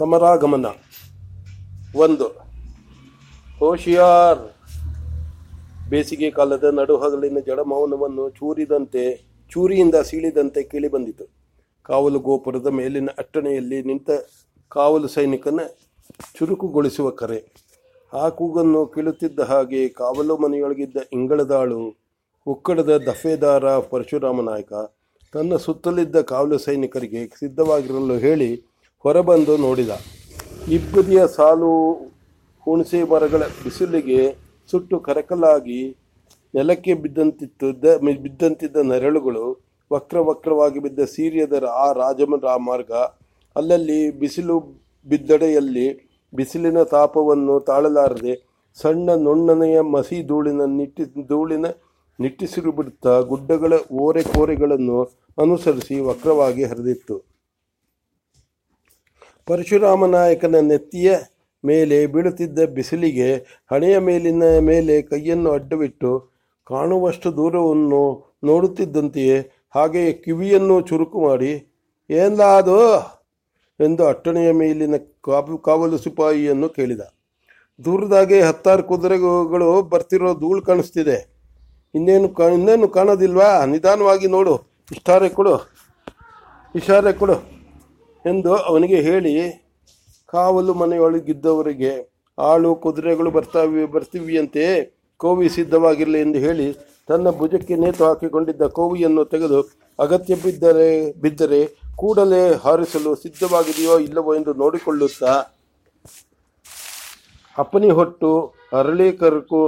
ಸಮರಾಗಮನ. ಒಂದು, ಹೋಶಿಯಾರ್ ಬೇಸಿಗೆ ಕಾಲದ ನಡುಹಗಲಿನ ಜಡಮೌನವನ್ನು ಚೂರಿದಂತೆ, ಚೂರಿಯಿಂದ ಸೀಳಿದಂತೆ ಕೇಳಿಬಂದಿತು ಕಾವಲು ಗೋಪುರದ ಮೇಲಿನ ಅಟ್ಟಣೆಯಲ್ಲಿ ನಿಂತ ಕಾವಲು ಸೈನಿಕನ ಚುರುಕುಗೊಳಿಸುವ ಕರೆ. ಆ ಕೂಗನ್ನು ಕೇಳುತ್ತಿದ್ದ ಹಾಗೆ ಕಾವಲು ಮನೆಯೊಳಗಿದ್ದ ಇಂಗಳದಾಳು ಉಕ್ಕಡದ ದಫೇದಾರ ಪರಶುರಾಮ ನಾಯಕ, ತನ್ನ ಸುತ್ತಲಿದ್ದ ಕಾವಲು ಸೈನಿಕರಿಗೆ ಸಿದ್ಧವಾಗಿರಲು ಹೇಳಿ ಹೊರಬಂದು ನೋಡಿದ. ಇಬ್ಬದಿಯ ಸಾಲು ಹುಣಸೆ ಮರಗಳ ಬಿಸಿಲಿಗೆ ಸುಟ್ಟು ಕರಕಲಾಗಿ ನೆಲಕ್ಕೆ ಬಿದ್ದಂತಿತ್ತು ಬಿದ್ದಂತಿದ್ದ ನೆರಳುಗಳು ವಕ್ರ ವಕ್ರವಾಗಿ ಬಿದ್ದ ಸೀರಿಯದ ಆ ರಾಜಮ ಮಾರ್ಗ ಅಲ್ಲಲ್ಲಿ ಬಿಸಿಲು ಬಿದ್ದಡೆಯಲ್ಲಿ ಬಿಸಿಲಿನ ತಾಪವನ್ನು ತಾಳಲಾರದೆ ಸಣ್ಣ ನುಣ್ಣನೆಯ ಮಸಿ ಧೂಳಿನ ನಿಟ್ಟಿ, ಧೂಳಿನ ನಿಟ್ಟಿಸಿರು ಬಿಡುತ್ತಾ ಗುಡ್ಡಗಳ ಓರೆ ಕೋರೆಗಳನ್ನು ಅನುಸರಿಸಿ ವಕ್ರವಾಗಿ ಹರಿದಿತ್ತು. ಪರಶುರಾಮ ನಾಯಕನ ನೆತ್ತಿಯ ಮೇಲೆ ಬೀಳುತ್ತಿದ್ದ ಬಿಸಿಲಿಗೆ ಹಣೆಯ ಮೇಲಿನ ಮೇಲೆ ಕೈಯನ್ನು ಅಡ್ಡವಿಟ್ಟು ಕಾಣುವಷ್ಟು ದೂರವನ್ನು ನೋಡುತ್ತಿದ್ದಂತೆಯೇ ಹಾಗೆಯೇ ಕಿವಿಯನ್ನು ಚುರುಕು ಮಾಡಿ ಏನ್ಲಾದು ಎಂದು ಅಟ್ಟಣೆಯ ಮೇಲಿನ ಕಾಬು ಕಾವಲು ಸಿಪಾಯಿಯನ್ನು ಕೇಳಿದ. ದೂರದಾಗೆ ಹತ್ತಾರು ಕುದುರೆಗಳು ಬರ್ತಿರೋ ಧೂಳು ಕಾಣಿಸ್ತಿದೆ. ಇನ್ನೇನು ಕಾ, ಇನ್ನೇನು ಕಾಣೋದಿಲ್ವಾ? ನಿಧಾನವಾಗಿ ನೋಡು. ಇಷ್ಟಾರೆ ಕೊಡು. ಇಶಾರೆ ಕೊಡು. ಎಂದು ಅವನಿಗೆ ಹೇಳಿ, ಕಾವಲು ಮನೆಯೊಳಗಿದ್ದವರಿಗೆ ಆಳು ಕುದುರೆಗಳು ಬರ್ತಾವೆ, ಬರ್ತಿವಿಯಂತೆ, ಕೋವಿ ಸಿದ್ಧವಾಗಿರಲಿ ಎಂದು ಹೇಳಿ ತನ್ನ ಭುಜಕ್ಕೆ ನೇತು ಹಾಕಿಕೊಂಡಿದ್ದ ಕೋವಿಯನ್ನು ತೆಗೆದು ಅಗತ್ಯ ಬಿದ್ದರೆ ಬಿದ್ದರೆ ಕೂಡಲೇ ಹಾರಿಸಲು ಸಿದ್ಧವಾಗಿದೆಯೋ ಇಲ್ಲವೋ ಎಂದು ನೋಡಿಕೊಳ್ಳುತ್ತಾ ಅಪ್ಪನಿ ಹೊಟ್ಟು ಅರಳಿ ಕರಕು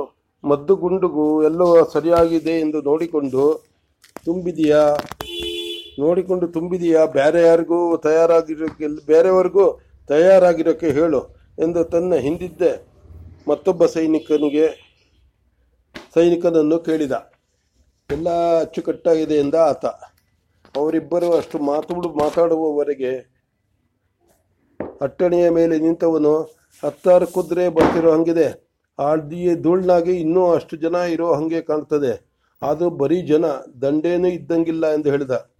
ಮದ್ದು ಗುಂಡುಗು ಎಲ್ಲವೂ ಸರಿಯಾಗಿದೆ ಎಂದು ನೋಡಿಕೊಂಡು, ತುಂಬಿದೆಯಾ? ನೋಡಿಕೊಂಡು ತುಂಬಿದೆಯಾ? ಬೇರೆ ಯಾರಿಗೂ ತಯಾರಾಗಿರೋಕ್ಕೆ ಬೇರೆಯವರಿಗೂ ತಯಾರಾಗಿರೋಕ್ಕೆ ಹೇಳು ಎಂದು ತನ್ನ ಹಿಂದಿದ್ದೆ. ಮತ್ತೊಬ್ಬ ಸೈನಿಕನಿಗೆ, ಸೈನಿಕನನ್ನು ಕೇಳಿದ. ಎಲ್ಲ ಅಚ್ಚುಕಟ್ಟಾಗಿದೆ ಎಂದ ಆತ. ಅವರಿಬ್ಬರು ಅಷ್ಟು ಮಾತುಗಳು ಮಾತಾಡುವವರೆಗೆ ಅಟ್ಟಣೆಯ ಮೇಲೆ ನಿಂತವನು, ಹತ್ತಾರು ಕುದುರೆ ಬರ್ತಿರೋ ಹಂಗಿದೆ. ಆ ದಿ- ಧೂಳ್ನಾಗೆ ಇನ್ನೂ ಅಷ್ಟು ಜನ ಇರೋ ಹಾಗೆ ಕಾಣ್ತದೆ. ಅದು ಬರೀ ಜನ, ದಂಡೇನೂ ಇದ್ದಂಗಿಲ್ಲ ಎಂದು ಹೇಳಿದ.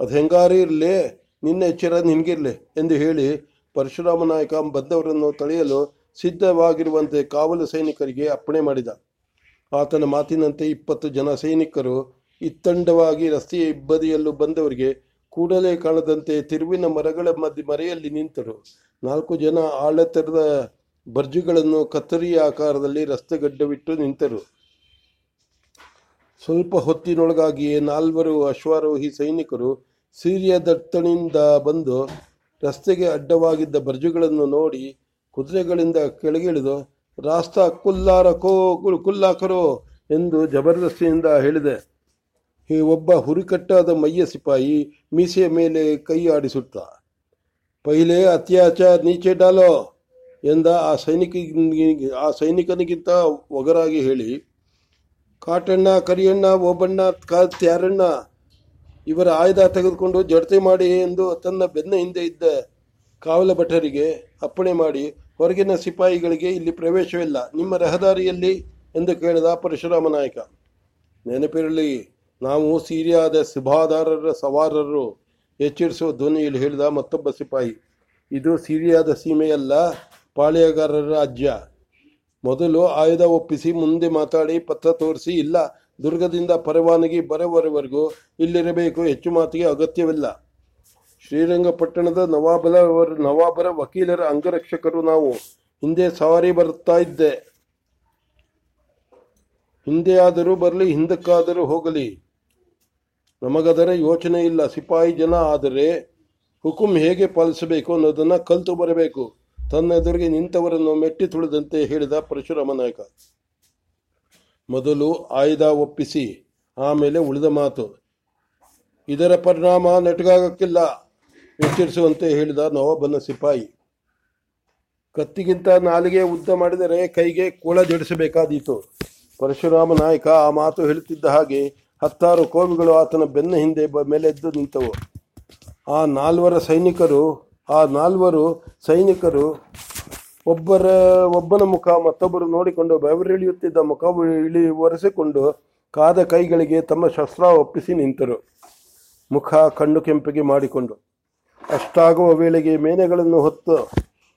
ಅದು ಹೆಂಗಾರಿ ಇರಲಿ, ನಿನ್ನ ಎಚ್ಚರ ನಿನಗಿರಲಿ ಎಂದು ಹೇಳಿ ಪರಶುರಾಮ ನಾಯಕ ಬಂದವರನ್ನು ತಡೆಯಲು ಸಿದ್ಧವಾಗಿರುವಂತೆ ಕಾವಲು ಸೈನಿಕರಿಗೆ ಅಪ್ಪಣೆ ಮಾಡಿದ. ಆತನ ಮಾತಿನಂತೆ ಇಪ್ಪತ್ತು ಜನ ಸೈನಿಕರು ಇತ್ತಂಡವಾಗಿ ರಸ್ತೆಯ ಇಬ್ಬದಿಯಲ್ಲೂ ಬಂದವರಿಗೆ ಕೂಡಲೇ ಕಾಣದಂತೆ ತಿರುವಿನ ಮರಗಳ ಮಧ್ಯೆ ಮರೆಯಲ್ಲಿ ನಿಂತರು. ನಾಲ್ಕು ಜನ ಆಳತರದ ಬರ್ಜುಗಳನ್ನು ಕತ್ತರಿಯ ಆಕಾರದಲ್ಲಿ ರಸ್ತೆಗಡ್ಡವಿಟ್ಟು ನಿಂತರು. ಸ್ವಲ್ಪ ಹೊತ್ತಿನೊಳಗಾಗಿಯೇ ನಾಲ್ವರು ಅಶ್ವಾರೋಹಿ ಸೈನಿಕರು ಸಿರಿಯ ದಟ್ಟಣಿಂದ ಬಂದು ರಸ್ತೆಗೆ ಅಡ್ಡವಾಗಿದ್ದ ಬರ್ಜುಗಳನ್ನು ನೋಡಿ ಕುದುರೆಗಳಿಂದ ಕೆಳಗಿಳಿದು, ರಾಸ್ತಾ ಕುಲ್ಲಾರಕೋ, ಕುಲ್- ಕುಲ್ಲಾಕರೋ ಎಂದು ಜಬರ್ದಸ್ತಿಯಿಂದ ಹೇಳಿದೆ. ಈ ಒಬ್ಬ ಹುರಿಕಟ್ಟಾದ ಮೈಯ ಸಿಪಾಯಿ ಮೀಸೆಯ ಮೇಲೆ ಕೈ ಆಡಿಸುತ್ತಾ, ಪೈಲೆ ಅತ್ಯಾಚಾರ ನೀಚೆ ಡಾಲೋ ಎಂದ ಆ ಸೈನಿಕ ಆ ಸೈನಿಕನಿಗಿಂತ ಒಗರಾಗಿ ಹೇಳಿ ಕಾಟಣ್ಣ, ಕರಿಯಣ್ಣ, ಓಬಣ್ಣ, ಕಾ, ತ್ಯಾರಣ್ಣ ಇವರ ಆಯುಧ ತೆಗೆದುಕೊಂಡು ಜಡತೆ ಮಾಡಿ ಎಂದು ತನ್ನ ಬೆನ್ನ ಹಿಂದೆ ಇದ್ದ ಕಾವಲ ಭಟರಿಗೆ ಅಪ್ಪಣೆ ಮಾಡಿ, ಹೊರಗಿನ ಸಿಪಾಯಿಗಳಿಗೆ ಇಲ್ಲಿ ಪ್ರವೇಶವಿಲ್ಲ ನಿಮ್ಮ ರಹದಾರಿಯಲ್ಲಿ ಎಂದು ಕೇಳಿದ ಪರಶುರಾಮ ನಾಯಕ. ನೆನಪಿರಲಿ, ನಾವು ಸಿರಿಯಾದ ಸುಭಾದಾರರ ಸವಾರರು, ಎಚ್ಚರಿಸುವ ಧ್ವನಿಯಲ್ಲಿ ಹೇಳಿದ ಮತ್ತೊಬ್ಬ ಸಿಪಾಯಿ. ಇದು ಸಿರಿಯಾದ ಸೀಮೆಯಲ್ಲ, ಪಾಳೆಯಗಾರರ ರಾಜ್ಯ. ಮೊದಲು ಆಯುಧ ಒಪ್ಪಿಸಿ, ಮುಂದೆ ಮಾತಾಡಿ, ಪತ್ರ ತೋರಿಸಿ, ಇಲ್ಲ ದುರ್ಗದಿಂದ ಪರವಾನಗಿ ಬರೋವರೆವರೆಗೂ ಇಲ್ಲಿರಬೇಕು, ಹೆಚ್ಚು ಮಾತಿಗೆ ಅಗತ್ಯವಿಲ್ಲ. ಶ್ರೀರಂಗಪಟ್ಟಣದ ನವಾಬಲ ನವಾಬರ ವಕೀಲರ ಅಂಗರಕ್ಷಕರು ನಾವು. ಹಿಂದೆ ಸವಾರಿ ಬರುತ್ತಾ ಇದ್ದೆ. ಹಿಂದೆ ಆದರೂ ಬರಲಿ, ಹಿಂದಕ್ಕಾದರೂ ಹೋಗಲಿ. ನಮಗದರ ಯೋಚನೆ ಇಲ್ಲ. ಸಿಪಾಯಿ ಜನ ಆದರೆ ಹುಕುಂ ಹೇಗೆ ಪಾಲಿಸಬೇಕು ಅನ್ನೋದನ್ನು ಕಲಿತು ಬರಬೇಕು. ತನ್ನ ಎದುರಿಗೆ ನಿಂತವರನ್ನು ಮೆಟ್ಟಿ ತುಳಿದಂತೆ ಹೇಳಿದ ಪರಶುರಾಮ ನಾಯಕ, ಮೊದಲು ಆಯ್ದ ಒಪ್ಪಿಸಿ, ಆಮೇಲೆ ಉಳಿದ ಮಾತು. ಇದರ ಪರಿಣಾಮ ನೆಟಗಾಗಕ್ಕಿಲ್ಲ, ಎಚ್ಚರಿಸುವಂತೆ ಹೇಳಿದ ನವಾಬನ ಸಿಪಾಯಿ. ಕತ್ತಿಗಿಂತ ನಾಲಿಗೆ ಉದ್ದ ಮಾಡಿದರೆ ಕೈಗೆ ಕೋಳ ಜಡಿಸಬೇಕಾದೀತು. ಪರಶುರಾಮ ನಾಯಕ ಆ ಮಾತು ಹೇಳುತ್ತಿದ್ದ ಹಾಗೆ ಹತ್ತಾರು ಕೋವಿಗಳು ಆತನ ಬೆನ್ನ ಹಿಂದೆ ಮೇಲೆ ಮೇಲೆದ್ದು ನಿಂತವು. ಆ ನಾಲ್ವರ ಸೈನಿಕರು ಆ ನಾಲ್ವರು ಸೈನಿಕರು ಒಬ್ಬರ, ಒಬ್ಬನ ಮುಖ ಮತ್ತೊಬ್ಬರು ನೋಡಿಕೊಂಡು ಬೆವರಿಳಿಯುತ್ತಿದ್ದ ಮುಖ ಇಳಿ ಒರೆಸಿಕೊಂಡು ಕಾದ ಕೈಗಳಿಗೆ ತಮ್ಮ ಶಸ್ತ್ರ ಒಪ್ಪಿಸಿ ನಿಂತರು. ಮುಖ ಕಣ್ಣು ಕೆಂಪಿಗೆ ಮಾಡಿಕೊಂಡು. ಅಷ್ಟಾಗುವ ವೇಳೆಗೆ ಮೇನೆಗಳನ್ನು ಹೊತ್ತು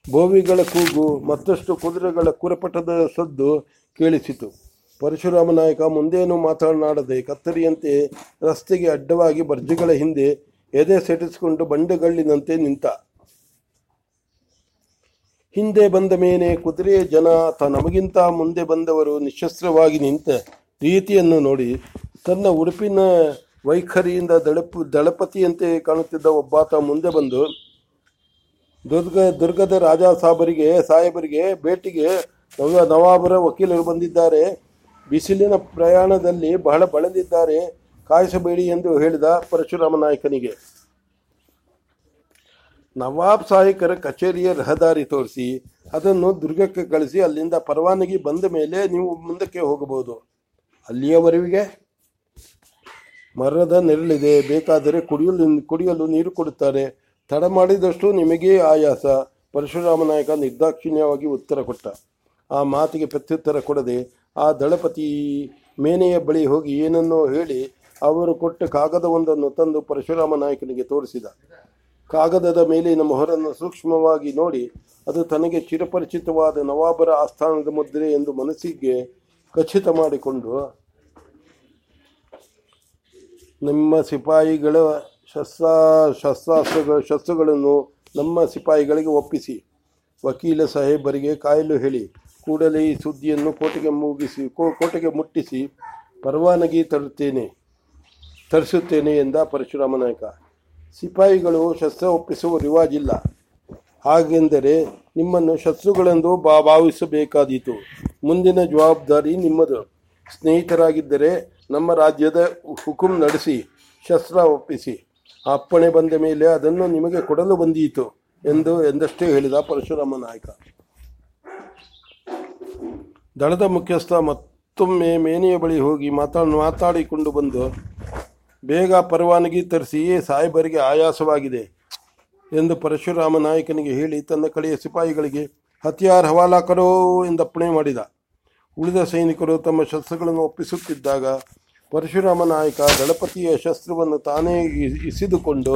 ಬೋವಿಗಳ ಕೂಗು ಮತ್ತಷ್ಟು ಕುದುರೆಗಳ ಕುರಪಟದ ಸದ್ದು ಕೇಳಿಸಿತು. ಪರಶುರಾಮ ನಾಯಕ ಮುಂದೇನು ಮಾತನಾಡದೆ ಕತ್ತರಿಯಂತೆ ರಸ್ತೆಗೆ ಅಡ್ಡವಾಗಿ ಬರ್ಜಿಗಳ ಹಿಂದೆ ಎದೆ ಸೆಟಿಸಿಕೊಂಡು ಬಂಡೆಗಳ್ಳಿನಂತೆ ನಿಂತ. ಹಿಂದೆ ಬಂದ ಮೇಲೆ ಕುದುರೆ ಜನ ತ ನಮಗಿಂತ ಮುಂದೆ ಬಂದವರು ನಿಶಸ್ತ್ರವಾಗಿ ನಿಂತ ರೀತಿಯನ್ನು ನೋಡಿ ತನ್ನ ಉಡುಪಿನ ವೈಖರಿಯಿಂದ ದಳಪು, ದಳಪತಿಯಂತೆ ಕಾಣುತ್ತಿದ್ದ ಒಬ್ಬಾತ ಮುಂದೆ ಬಂದು, ದುರ್ಗ, ದುರ್ಗದ ರಾಜ ಸಾಬರಿಗೆ, ಸಾಹೇಬರಿಗೆ ಭೇಟಿಗೆ ನವ, ನವಾಬರ ವಕೀಲರು ಬಂದಿದ್ದಾರೆ. ಬಿಸಿಲಿನ ಪ್ರಯಾಣದಲ್ಲಿ ಬಹಳ ಬಳಲಿದ್ದಾರೆ. ಕಾಯಿಸಬೇಡಿ ಎಂದು ಹೇಳಿದ ಪರಶುರಾಮ ನಾಯಕನಿಗೆ. ನವಾಬ್ ಸಾಹಿಕರ ಕಚೇರಿಯ ರಹದಾರಿ ತೋರಿಸಿ ಅದನ್ನು ದುರ್ಗಕ್ಕೆ ಕಳಿಸಿ ಅಲ್ಲಿಂದ ಪರವಾನಗಿ ಬಂದ ಮೇಲೆ ನೀವು ಮುಂದಕ್ಕೆ ಹೋಗಬಹುದು. ಅಲ್ಲಿಯವರೆಗೆ ಮರದ ನೆರಳಿದೆ. ಬೇಕಾದರೆ ಕುಡಿಯಲು ಕುಡಿಯಲು ನೀರು ಕೊಡುತ್ತಾರೆ. ತಡ ಮಾಡಿದಷ್ಟು ನಿಮಗೇ ಆಯಾಸ. ಪರಶುರಾಮ ನಾಯಕ ನಿರ್ದಾಕ್ಷಿಣ್ಯವಾಗಿ ಉತ್ತರ ಕೊಟ್ಟ. ಆ ಮಾತಿಗೆ ಪ್ರತ್ಯುತ್ತರ ಕೊಡದೆ ಆ ದಳಪತಿ ಮೇನೆಯ ಬಳಿ ಹೋಗಿ ಏನನ್ನೋ ಹೇಳಿ ಅವರು ಕೊಟ್ಟ ಕಾಗದವೊಂದನ್ನು ತಂದು ಪರಶುರಾಮ ನಾಯಕನಿಗೆ ತೋರಿಸಿದ. ಕಾಗದದ ಮೇಲೆ ನಮ್ಮ ಹೊರನ್ನು ಸೂಕ್ಷ್ಮವಾಗಿ ನೋಡಿ, ಅದು ತನಗೆ ಚಿರಪರಿಚಿತವಾದ ನವಾಬರ ಆಸ್ಥಾನದ ಮುದ್ರೆ ಎಂದು ಮನಸ್ಸಿಗೆ ಖಚಿತ ಮಾಡಿಕೊಂಡು, ನಿಮ್ಮ ಸಿಪಾಯಿಗಳ ಶಸ್ತ್ರ, ಶಸ್ತ್ರಾಸ್ತ್ರಗಳ, ಶಸ್ತ್ರಗಳನ್ನು ನಮ್ಮ ಸಿಪಾಯಿಗಳಿಗೆ ಒಪ್ಪಿಸಿ. ವಕೀಲ ಸಾಹೇಬರಿಗೆ ಕಾಯಲು ಹೇಳಿ. ಕೂಡಲೇ ಈ ಸುದ್ದಿಯನ್ನು ಕೋಟೆಗೆ ಮುಗಿಸಿ ಕೋಟೆಗೆ ಮುಟ್ಟಿಸಿ ಪರವಾನಗಿ ತರುತ್ತೇನೆ, ತರಿಸುತ್ತೇನೆ ಎಂದ ಪರಶುರಾಮ ನಾಯಕ. ಸಿಪಾಯಿಗಳು ಶಸ್ತ್ರ ಒಪ್ಪಿಸುವ ರಿವಾಜಿಲ್ಲ. ಹಾಗೆಂದರೆ ನಿಮ್ಮನ್ನು ಶತ್ರುಗಳೆಂದು ಬಾ ಭಾವಿಸಬೇಕಾದೀತು. ಮುಂದಿನ ಜವಾಬ್ದಾರಿ ನಿಮ್ಮದು. ಸ್ನೇಹಿತರಾಗಿದ್ದರೆ ನಮ್ಮ ರಾಜ್ಯದ ಹುಕುಂ ನಡೆಸಿ, ಶಸ್ತ್ರ ಒಪ್ಪಿಸಿ. ಅಪ್ಪಣೆ ಬಂದ ಮೇಲೆ ಅದನ್ನು ನಿಮಗೆ ಕೊಡಲು ಬಂದೀತು ಎಂದು ಎಂದಷ್ಟೇ ಹೇಳಿದ ಪರಶುರಾಮ ನಾಯಕ. ದಳದ ಮುಖ್ಯಸ್ಥ ಮತ್ತೊಮ್ಮೆ ಮೇನೆಯ ಬಳಿ ಹೋಗಿ ಮಾತಾಡ ಮಾತಾಡಿಕೊಂಡು ಬಂದು ಬೇಗ ಪರವಾನಗಿ ತರಿಸಿ ಸಾಹೇಬರಿಗೆ ಆಯಾಸವಾಗಿದೆ ಎಂದು ಪರಶುರಾಮ ನಾಯಕನಿಗೆ ಹೇಳಿ ತನ್ನ ಕಡೆಯ ಸಿಪಾಯಿಗಳಿಗೆ, ಹತ್ಯಾರ್ ಕರೋ ಎಂದಪ್ಪಣೆ ಮಾಡಿದ. ಉಳಿದ ಸೈನಿಕರು ತಮ್ಮ ಶಸ್ತ್ರಗಳನ್ನು ಒಪ್ಪಿಸುತ್ತಿದ್ದಾಗ ಪರಶುರಾಮ ನಾಯಕ ಗಣಪತಿಯ ಶಸ್ತ್ರವನ್ನು ತಾನೇ ಇಸಿದುಕೊಂಡು,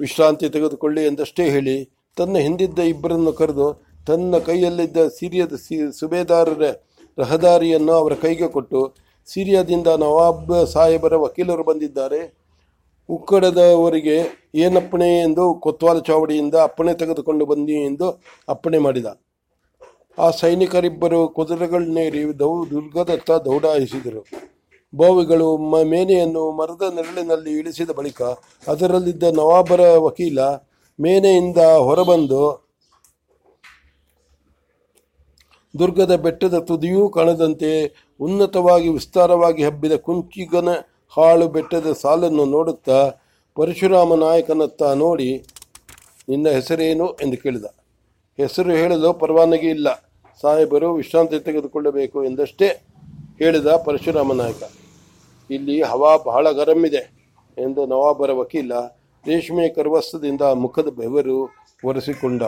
ವಿಶ್ರಾಂತಿ ತೆಗೆದುಕೊಳ್ಳಿ ಎಂದಷ್ಟೇ ಹೇಳಿ ತನ್ನ ಹಿಂದಿದ್ದ ಇಬ್ಬರನ್ನು ಕರೆದು ತನ್ನ ಕೈಯಲ್ಲಿದ್ದ ಸಿರಿಯದ ಸಿ, ಸುಬೇದಾರರ ರಹದಾರಿಯನ್ನು ಅವರ ಕೈಗೆ ಕೊಟ್ಟು ಸಿರಿಯಾದಿಂದ ನವಾಬ್ ಸಾಹೇಬರ ವಕೀಲರು ಬಂದಿದ್ದಾರೆ. ಉಕ್ಕಡದವರಿಗೆ ಏನಪ್ಪಣೆ ಎಂದು ಕೊತ್ವಾಲ ಚಾವಡಿಯಿಂದ ಅಪ್ಪಣೆ ತೆಗೆದುಕೊಂಡು ಬನ್ನಿ ಎಂದು ಅಪ್ಪಣೆ ಮಾಡಿದ. ಆ ಸೈನಿಕರಿಬ್ಬರು ಕುದುರೆಗಳನ್ನೇರಿ ದೌ, ದುರ್ಗದತ್ತ ದೌಡಾಯಿಸಿದರು. ಬೋವಿಗಳು ಮ, ಮೇನೆಯನ್ನು ಮರದ ನೆರಳಿನಲ್ಲಿ ಇಳಿಸಿದ ಬಳಿಕ ಅದರಲ್ಲಿದ್ದ ನವಾಬರ ವಕೀಲ ಮೇನೆಯಿಂದ ಹೊರಬಂದು ದುರ್ಗದ ಬೆಟ್ಟದ ತುದಿಯೂ ಕಾಣದಂತೆ ಉನ್ನತವಾಗಿ ವಿಸ್ತಾರವಾಗಿ ಹಬ್ಬಿದ ಕುಂಚಿಗನ ಹಾಳು ಬೆಟ್ಟದ ಸಾಲನ್ನು ನೋಡುತ್ತಾ ಪರಶುರಾಮ ನಾಯಕನತ್ತ ನೋಡಿ ನಿನ್ನ ಹೆಸರೇನು ಎಂದು ಕೇಳಿದ. ಹೆಸರು ಹೇಳಲು ಪರವಾನಗಿ ಇಲ್ಲ. ಸಾಹೇಬರು ವಿಶ್ರಾಂತಿ ತೆಗೆದುಕೊಳ್ಳಬೇಕು ಎಂದಷ್ಟೇ ಹೇಳಿದ ಪರಶುರಾಮ ನಾಯಕ. ಇಲ್ಲಿ ಹವಾ ಬಹಳ ಗರಂ ಇದೆ ಎಂದು ನವಾಬರ ವಕೀಲ ರೇಷ್ಮೆ ಕರ್ವಸ್ತದಿಂದ ಮುಖದ ಬೆವರು ಒರೆಸಿಕೊಂಡ.